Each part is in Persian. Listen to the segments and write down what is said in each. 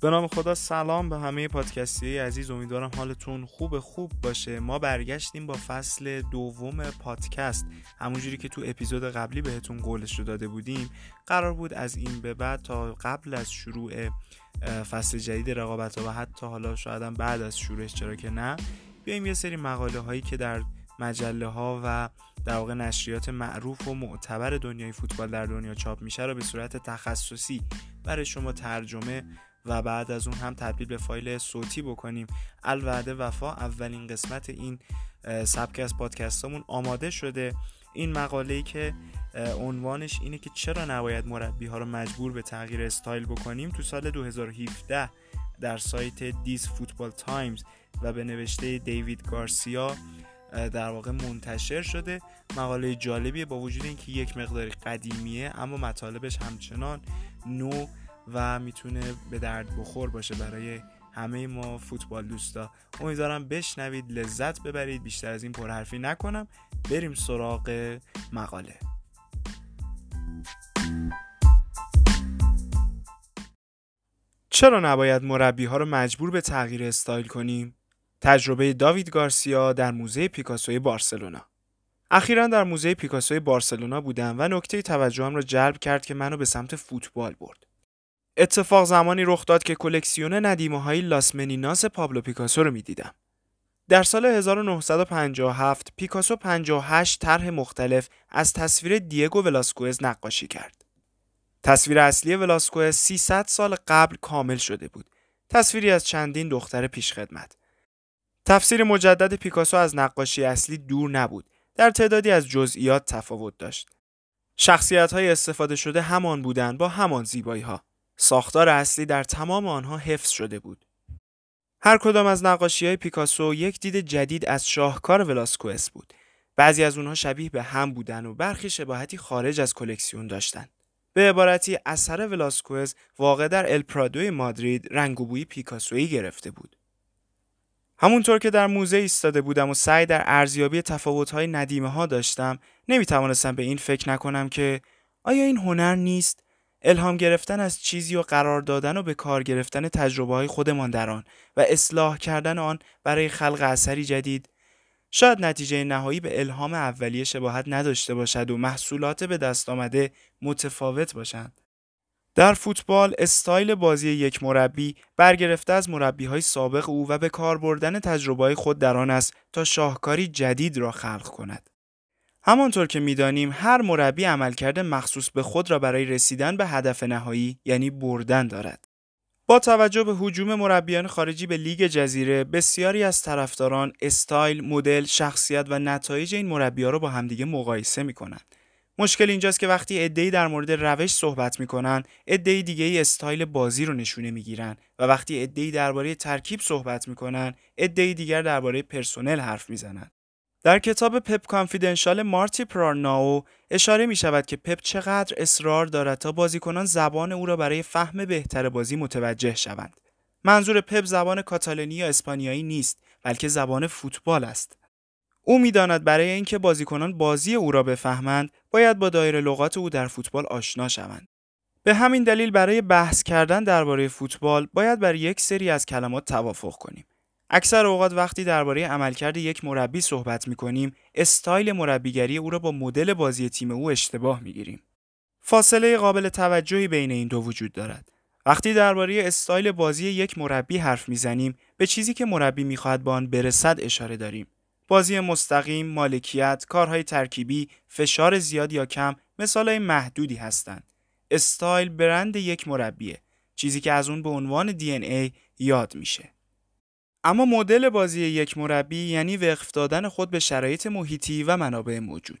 به نام خدا سلام به همه پادکستی عزیز. امیدوارم حالتون خوب خوب باشه. ما برگشتیم با فصل دوم پادکست. همونجوری که تو اپیزود قبلی بهتون قولش رو داده بودیم قرار بود از این به بعد تا قبل از شروع فصل جدید رقابت و حتی حالا شاید هم بعد از شروعش چرا که نه بیایم یه سری مقاله هایی که در مجله ها و در واقع نشریات معروف و معتبر دنیای فوتبال در دنیا چاپ میشه رو به صورت تخصصی برای شما ترجمه و بعد از اون هم تبدیل به فایل صوتی بکنیم. الوعده وفا اولین قسمت این سبک از پادکستمون آماده شده. این مقاله ای که عنوانش اینه که چرا نباید مربی ها رو مجبور به تغییر استایل بکنیم؟ تو سال 2017 در سایت These Football Times و به نوشته دیوید گارسیا در واقع منتشر شده. مقاله جالبیه با وجود اینکه یک مقداری قدیمیه اما مطالبش همچنان نو و می‌تونه به درد بخور باشه برای همه ما فوتبال دوستا. امیدوارم بشنوید لذت ببرید. بیشتر از این پرحرفی نکنم. بریم سراغ مقاله. چرا نباید مربی ها رو مجبور به تغییر استایل کنیم؟ تجربه داوید گارسیا در موزه پیکاسوی بارسلونا. اخیرا در موزه پیکاسوی بارسلونا بودم و نکته توجهم را جلب کرد که منو به سمت فوتبال برد. اتفاق زمانی رخ داد که کلکسیون ندیمه های لاس منیناس پابلو پیکاسو رو می‌دیدم. در سال 1957 پیکاسو 58 طرح مختلف از تصویر دیگو ولاسکوئز نقاشی کرد. تصویر اصلی ولاسکوئز 300 سال قبل کامل شده بود. تصویری از چندین دختر پیشخدمت. تفسیر مجدد پیکاسو از نقاشی اصلی دور نبود. در تعدادی از جزئیات تفاوت داشت. شخصیت های استفاده شده همان بودند با همان زیبایی ها. ساختار اصلی در تمام آنها حفظ شده بود. هر کدام از نقاشی های پیکاسو یک دید جدید از شاهکار ولاسکوئس بود. بعضی از اونها شبیه به هم بودن و برخی شباهتی خارج از کلکسیون داشتند. به عبارتی اثر ولاسکوئز واقع در الپرادوی مادرید رنگ و بوی پیکاسویی گرفته بود. همونطور که در موزه ایستاده بودم و سعی در ارزیابی تفاوت‌های ندیمه ها داشتم، نمی توانستم به این فکر نکنم که آیا این هنر نیست الهام گرفتن از چیزی و قرار دادن و به کار گرفتن تجربه های خودمان در آن و اصلاح کردن آن برای خلق اثری جدید شاید نتیجه نهایی به الهام اولیه شباهت نداشته باشد و محصولات به دست آمده متفاوت باشند. در فوتبال استایل بازی یک مربی برگرفته از مربی های سابق او و به کار بردن تجربه خود در آن است تا شاهکاری جدید را خلق کند. همانطور که می‌دانیم هر مربی عملکرد مخصوص به خود را برای رسیدن به هدف نهایی یعنی بردن دارد. با توجه به هجوم مربیان خارجی به لیگ جزیره بسیاری از طرفداران استایل، مدل، شخصیت و نتایج این مربیان را با همدیگه مقایسه می کنند. مشکل اینجاست که وقتی عده‌ای در مورد روش صحبت می‌کنن، عده‌ای دیگه ای استایل بازی رو نشونه می‌گیرن و وقتی عده‌ای درباره ترکیب صحبت می‌کنن، عده‌ای دیگر درباره پرسنل حرف می‌زنن. در کتاب پپ کانفیدنشال مارتی پرارناو اشاره می شود که پپ چقدر اصرار دارد تا بازیکنان زبان او را برای فهم بهتر بازی متوجه شوند. منظور پپ زبان کاتالانی یا اسپانیایی نیست بلکه زبان فوتبال است. او می‌داند برای اینکه بازیکنان بازی او را بفهمند باید با دایره لغات او در فوتبال آشنا شوند. به همین دلیل برای بحث کردن درباره فوتبال باید بر یک سری از کلمات توافق کنیم. اکثر اوقات وقتی درباره عملکرد یک مربی صحبت می کنیم استایل مربیگری او را با مدل بازی تیم او اشتباه می گیریم. فاصله قابل توجهی بین این دو وجود دارد. وقتی درباره استایل بازی یک مربی حرف می‌زنیم به چیزی که مربی می‌خواهد به آن برسد اشاره داریم. بازی مستقیم، مالکیت، کارهای ترکیبی، فشار زیاد یا کم مثالهای محدودی هستند. استایل برند یک مربیه، چیزی که از اون به عنوان دی یاد میشه. اما مدل بازی یک مربی یعنی وقف دادن خود به شرایط محیطی و منابع موجود.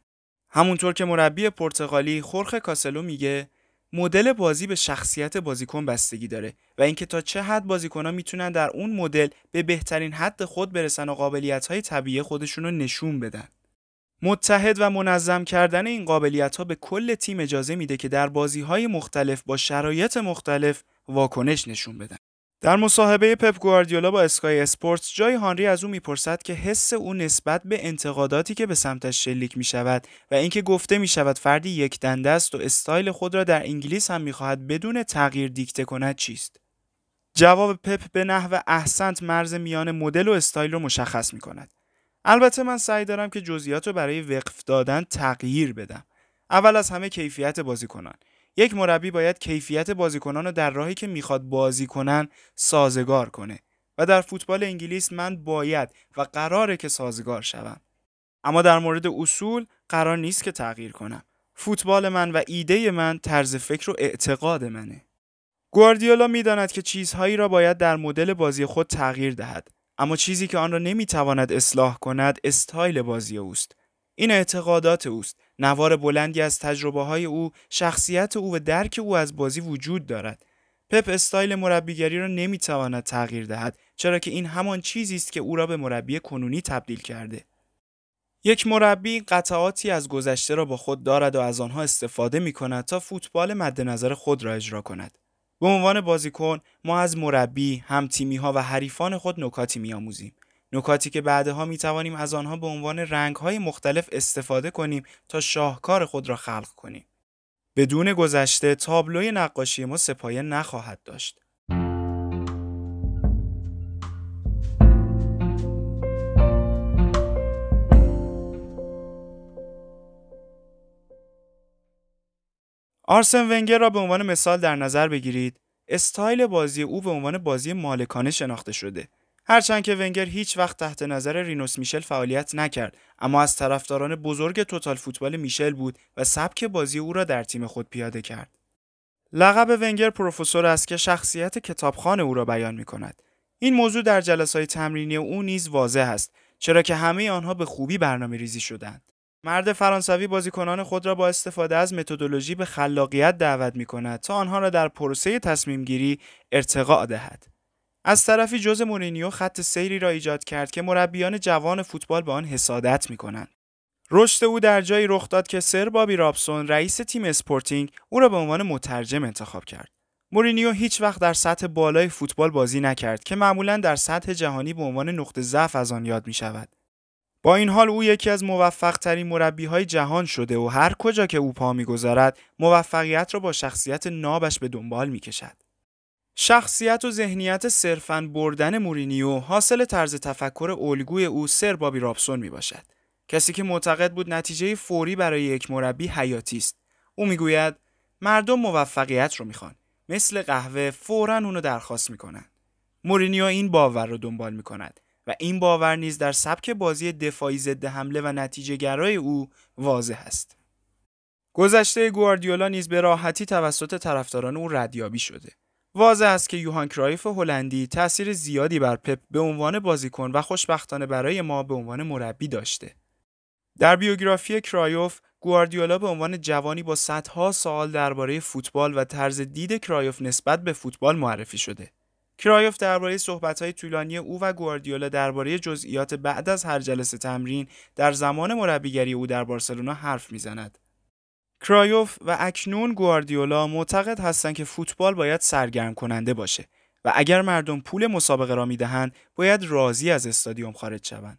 همونطور که مربی پرتغالی خورخ کاسلو میگه مدل بازی به شخصیت بازیکن بستگی داره و اینکه تا چه حد بازیکنان می‌تونن در اون مدل به بهترین حد خود برسن و قابلیت های طبیعی خودشون رو نشون بدن. متحد و منظم کردن این قابلیت ها به کل تیم اجازه میده که در بازی های مختلف با شرایط مختلف واکنش نشون بدن. در مصاحبه پپ گواردیولا با اسکای اسپورتس تیری هانری از او می‌پرسد که حس او نسبت به انتقاداتی که به سمتش شلیک می شود و اینکه گفته می شود فردی یک دنده است و استایل خود را در انگلیس هم می‌خواهد بدون تغییر دیکته کند چیست جواب پپ به نحو احسنت مرز میان مدل و استایل رو مشخص می کند. البته من سعی دارم که جزئیات رو برای وفق دادن تغییر بدم. اول از همه کیفیت بازیکنان. یک مربی باید کیفیت بازیکنان رو در راهی که می‌خواد بازی کنن سازگار کنه و در فوتبال انگلیس من باید و قراره که سازگار شوم. اما در مورد اصول قرار نیست که تغییر کنم. فوتبال من و ایده من طرز فکر و اعتقاد منه. گواردیولا می‌داند که چیزهایی را باید در مدل بازی خود تغییر دهد اما چیزی که آن را نمی‌تواند اصلاح کند استایل بازی اوست این اعتقادات اوست نوار بلندی از تجربه های او شخصیت او و درک او از بازی وجود دارد پپ استایل مربیگری را نمی‌تواند تغییر دهد چرا که این همان چیزی است که او را به مربی کنونی تبدیل کرده یک مربی قطعاتی از گذشته را با خود دارد و از آنها استفاده می کند تا فوتبال مد نظر خود را اجرا کند. به عنوان بازیکن ما از مربی، همتیمی ها و حریفان خود نکاتی میآموزیم. نکاتی که بعدها می توانیم از آنها به عنوان رنگ های مختلف استفاده کنیم تا شاهکار خود را خلق کنیم. بدون گذشته تابلوی نقاشی ما سپایه نخواهد داشت. آرسن ونگر را به عنوان مثال در نظر بگیرید استایل بازی او به عنوان بازی مالکانه شناخته شده هرچند که ونگر هیچ وقت تحت نظر رینوس میشل فعالیت نکرد اما از طرفداران بزرگ توتال فوتبال میشل بود و سبک بازی او را در تیم خود پیاده کرد لقب ونگر پروفسور است که شخصیت کتابخان او را بیان می کند. این موضوع در جلسات تمرینی او نیز واضح است چرا که همه آنها به خوبی برنامه ریزی شدند. مرد فرانسوی بازیکنان خود را با استفاده از متدولوژی به خلاقیت دعوت می کند تا آنها را در پروسه تصمیم گیری ارتقا دهد. از طرفی جوز مورینیو خط سیری را ایجاد کرد که مربیان جوان فوتبال به آن حسادت می کنند. رشد او در جایی رخ داد که سر بابی رابسون رئیس تیم اسپورتینگ او را به عنوان مترجم انتخاب کرد. مورینیو هیچ وقت در سطح بالای فوتبال بازی نکرد که معمولا در سطح جهانی به عنوان نقطه ضعف از آن یاد می شود. با این حال او یکی از موفق ترین مربی های جهان شده و هر کجا که او پا می‌گذارد موفقیت را با شخصیت نابش به دنبال می کشد. شخصیت و ذهنیت صرفاً بردن مورینیو حاصل طرز تفکر الگوی او سر بابی رابسون می باشد. کسی که معتقد بود نتیجه فوری برای یک مربی حیاتی است. او می‌گوید مردم موفقیت رو می‌خوان. مثل قهوه فوراً اونو درخواست می‌کنن. مورینیو این باور رو دنبال می‌کند و این باور نیز در سبک بازی دفاعی ضد حمله و نتیجه گرای او واضح است. گذشته گواردیولا نیز به راحتی توسط طرفداران او ردیابی شده. واضح است که یوهان کرایوف هلندی تاثیر زیادی بر پپ به عنوان بازیکن و خوشبختانه برای ما به عنوان مربی داشته. در بیوگرافی کرایوف گواردیولا به عنوان جوانی با صدها سوال درباره فوتبال و طرز دید کرایوف نسبت به فوتبال معرفی شده. کرایوف درباره صحبت‌های طولانی او و گواردیولا درباره جزئیات بعد از هر جلسه تمرین در زمان مربیگری او در بارسلونا حرف می‌زند. کرایوف و اکنون گواردیولا معتقد هستند که فوتبال باید سرگرم کننده باشه و اگر مردم پول مسابقه را می‌دهند باید راضی از استادیوم خارج شوند.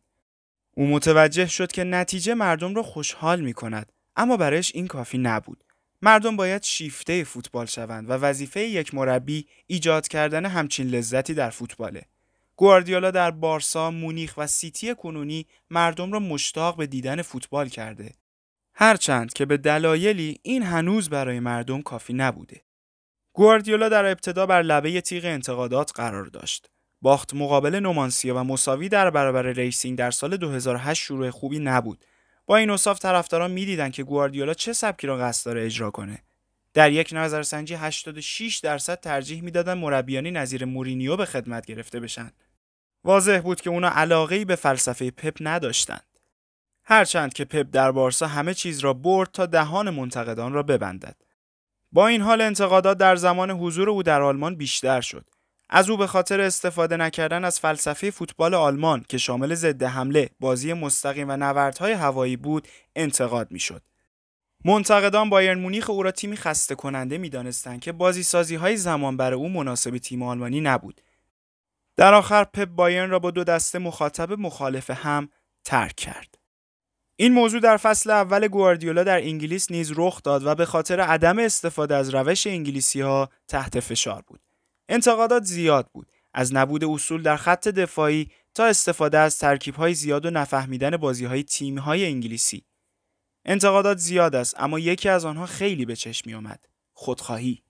او متوجه شد که نتیجه مردم را خوشحال می کند اما برایش این کافی نبود. مردم باید شیفته فوتبال شوند و وظیفه یک مربی ایجاد کردن همچین لذتی در فوتباله. گواردیولا در بارسا، مونیخ و سیتی کنونی مردم را مشتاق به دیدن فوتبال کرده. هرچند که به دلایلی این هنوز برای مردم کافی نبوده. گواردیولا در ابتدا بر لبه تیغ انتقادات قرار داشت. باخت مقابل نومانسیا و مساوی در برابر ریسینگ در سال 2008 شروع خوبی نبود با این اوصاف طرفداران می‌دیدند که گواردیولا چه سبکی را قصد داره اجرا کنه در یک نظرسنجی 86 درصد ترجیح می‌دادن مربیانی نظیر مورینیو به خدمت گرفته بشن واضح بود که اونا علاقه به فلسفه پپ نداشتند هرچند که پپ در بارسا همه چیز را برد تا دهان منتقدان را ببندد با این حال انتقادات در زمان حضور او در آلمان بیشتر شد از او به خاطر استفاده نکردن از فلسفه فوتبال آلمان که شامل ضد حمله، بازی مستقیم و نبردهای هوایی بود، انتقاد می‌شد. منتقدان بایرن مونیخ او را تیمی خسته کننده می‌دانستند که بازی سازی های زمان برای او مناسب تیم آلمانی نبود. در آخر پپ بایرن را با دو دسته مخاطب مخالف هم ترک کرد. این موضوع در فصل اول گواردیولا در انگلیس نیز رخ داد و به خاطر عدم استفاده از روش انگلیسی ها تحت فشار بود. انتقادات زیاد بود از نبود اصول در خط دفاعی تا استفاده از ترکیب‌های زیاد و نفهمیدن بازی‌های تیم‌های انگلیسی انتقادات زیاد است اما یکی از آنها خیلی به چشم می آمد خودخواهی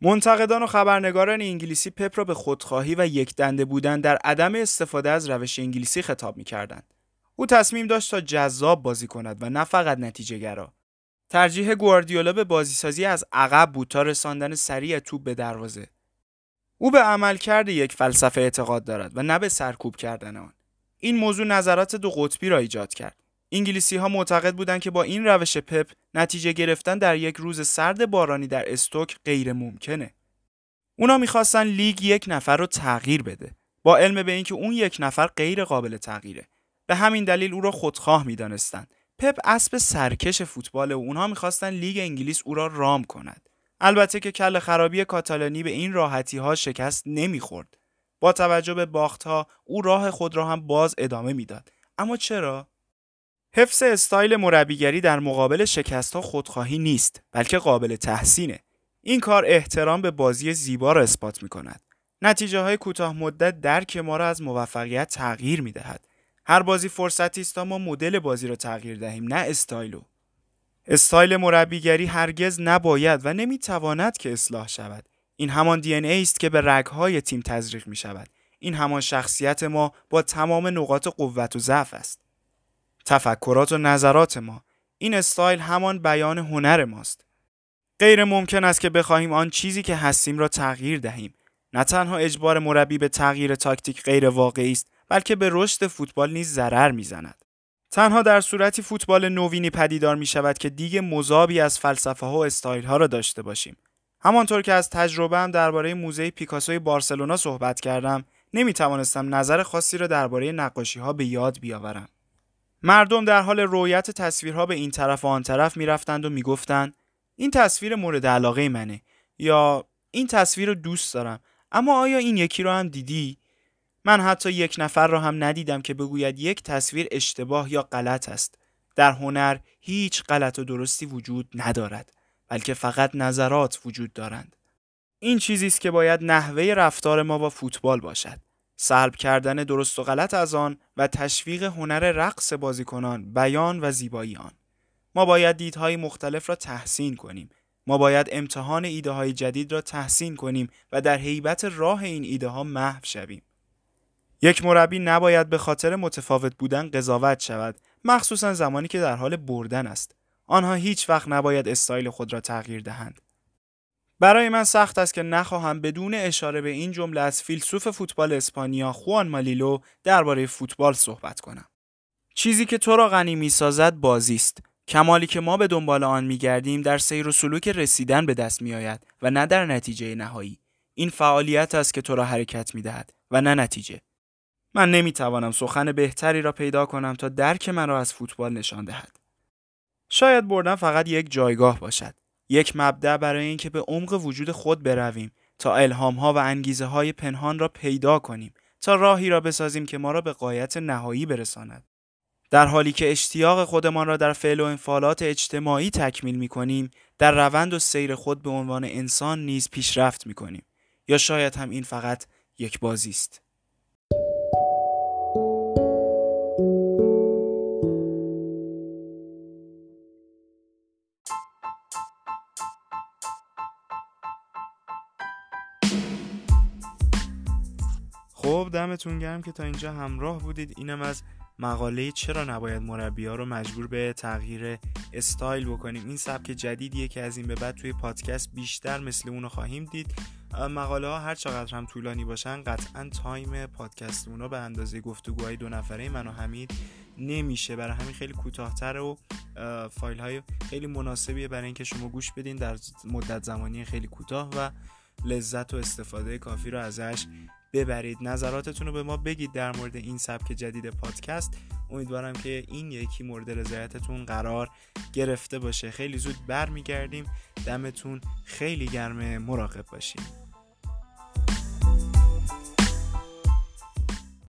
منتقدان و خبرنگاران انگلیسی پپ را به خودخواهی و یک دنده بودن در عدم استفاده از روش انگلیسی خطاب می کردند. او تصمیم داشت تا جذاب بازی کند و نه فقط نتیجه گرا. ترجیح گواردیولا به بازیسازی از عقب بود تا رساندن سریع توپ به دروازه. او به عملکرد یک فلسفه اعتقاد دارد و نه به سرکوب کردن آن. این موضوع نظرات دو قطبی را ایجاد کرد. انگلیسی ها معتقد بودند که با این روش پپ نتیجه گرفتن در یک روز سرد بارانی در استوک غیر ممکنه. اونا می‌خواستن لیگ یک نفر رو تغییر بده با علم به اینکه اون یک نفر غیر قابل تغییره. به همین دلیل او را خودخواه می‌دانستند. پپ اسب سرکش فوتبال و اونها می‌خواستن لیگ انگلیس او را رام کند. البته که کله خرابی کاتالانی به این راحتی ها شکست نمی‌خورد. با توجه به باخت ها او راه خود را هم باز ادامه می‌داد. اما چرا؟ حفظ استایل مربیگری در مقابل شکست ها خودخواهی نیست بلکه قابل تحسینه. این کار احترام به بازی زیبا را اثبات می کند. نتیجه های کوتاه مدت درک ما را از موفقیت تغییر می دهد. هر بازی فرصتی است تا ما مدل بازی را تغییر دهیم نه استایلو. استایل مربیگری هرگز نباید و نمی‌تواند که اصلاح شود. این همان دی ای است که به رگهای تیم تزریق می شود. این همان شخصیت ما با تمام نقاط قوت و ضعف است. تفکرات و نظرات ما این استایل همان بیان هنر ماست غیر ممکن است که بخواهیم آن چیزی که هستیم را تغییر دهیم نه تنها اجبار مربی به تغییر تاکتیک غیر واقعی است بلکه به رشد فوتبال نیز ضرر می‌زند. تنها در صورتی فوتبال نوینی پدیدار می شود که دیگ مذابی از فلسفه ها و استایل ها را داشته باشیم. همانطور که از تجربه‌ام درباره موزه پیکاسوی بارسلونا صحبت کردم نمی توانستم نظر خاصی را درباره نقاشی ها به یاد بیاورم. مردم در حال رویت تصویرها به این طرف و آن طرف می‌رفتند و می‌گفتند این تصویر مورد علاقه منه یا این تصویر رو دوست دارم اما آیا این یکی رو هم دیدی؟ من حتی یک نفر را هم ندیدم که بگوید یک تصویر اشتباه یا غلط است. در هنر هیچ غلط و درستی وجود ندارد بلکه فقط نظرات وجود دارند. این چیزی است که باید نحوه رفتار ما با فوتبال باشد. سلب کردن درست و غلط از آن و تشویق هنر رقص بازیکنان بیان و زیبایی آن. ما باید دیدهای مختلف را تحسین کنیم. ما باید امتحان ایده های جدید را تحسین کنیم و در حیبت راه این ایده ها محو شویم. یک مربی نباید به خاطر متفاوت بودن قضاوت شود مخصوصا زمانی که در حال بردن است آنها هیچ وقت نباید استایل خود را تغییر دهند برای من سخت است که نخواهم بدون اشاره به این جمله از فیلسوف فوتبال اسپانیا خوان مالیلو درباره فوتبال صحبت کنم. چیزی که تو را غنی می‌سازد بازی است. کمالی که ما به دنبال آن میگردیم در سیر و سلوک رسیدن به دست میآید و نه در نتیجه نهایی. این فعالیت است که تو را حرکت می‌دهد و نه نتیجه. من نمی‌توانم سخن بهتری را پیدا کنم تا درک من را از فوتبال نشان دهد. شاید بردن فقط یک جایگاه باشد. یک مبدع برای اینکه به عمق وجود خود برویم تا الهام ها و انگیزه های پنهان را پیدا کنیم تا راهی را بسازیم که ما را به قایت نهایی برساند در حالی که اشتیاق خودمان را در فعل و انفعالات اجتماعی تکمیل می کنیم در روند و سیر خود به عنوان انسان نیز پیشرفت می کنیم یا شاید هم این فقط یک بازی است خب دمتون گرم که تا اینجا همراه بودید. اینم از مقاله چرا نباید مربی ها رو مجبور به تغییر استایل بکنیم. این سبک جدیدیه که از این به بعد توی پادکست بیشتر مثل اونو خواهیم دید. مقاله ها هر چقدر هم طولانی باشن قطعا تایم پادکست اونا به اندازه گفتگوهای دو نفره من و حمید نمیشه. برای همین خیلی کوتاهتر و فایل های خیلی مناسبیه برای اینکه شما گوش بدین در مدت زمانی خیلی کوتاه و لذت و استفاده کافی رو ازش ببرید. نظراتتون رو به ما بگید در مورد این سبک جدید پادکست. امیدوارم که این یکی مورد رضایتتون قرار گرفته باشه. خیلی زود برمیگردیم. دمتون خیلی گرمه مراقب باشید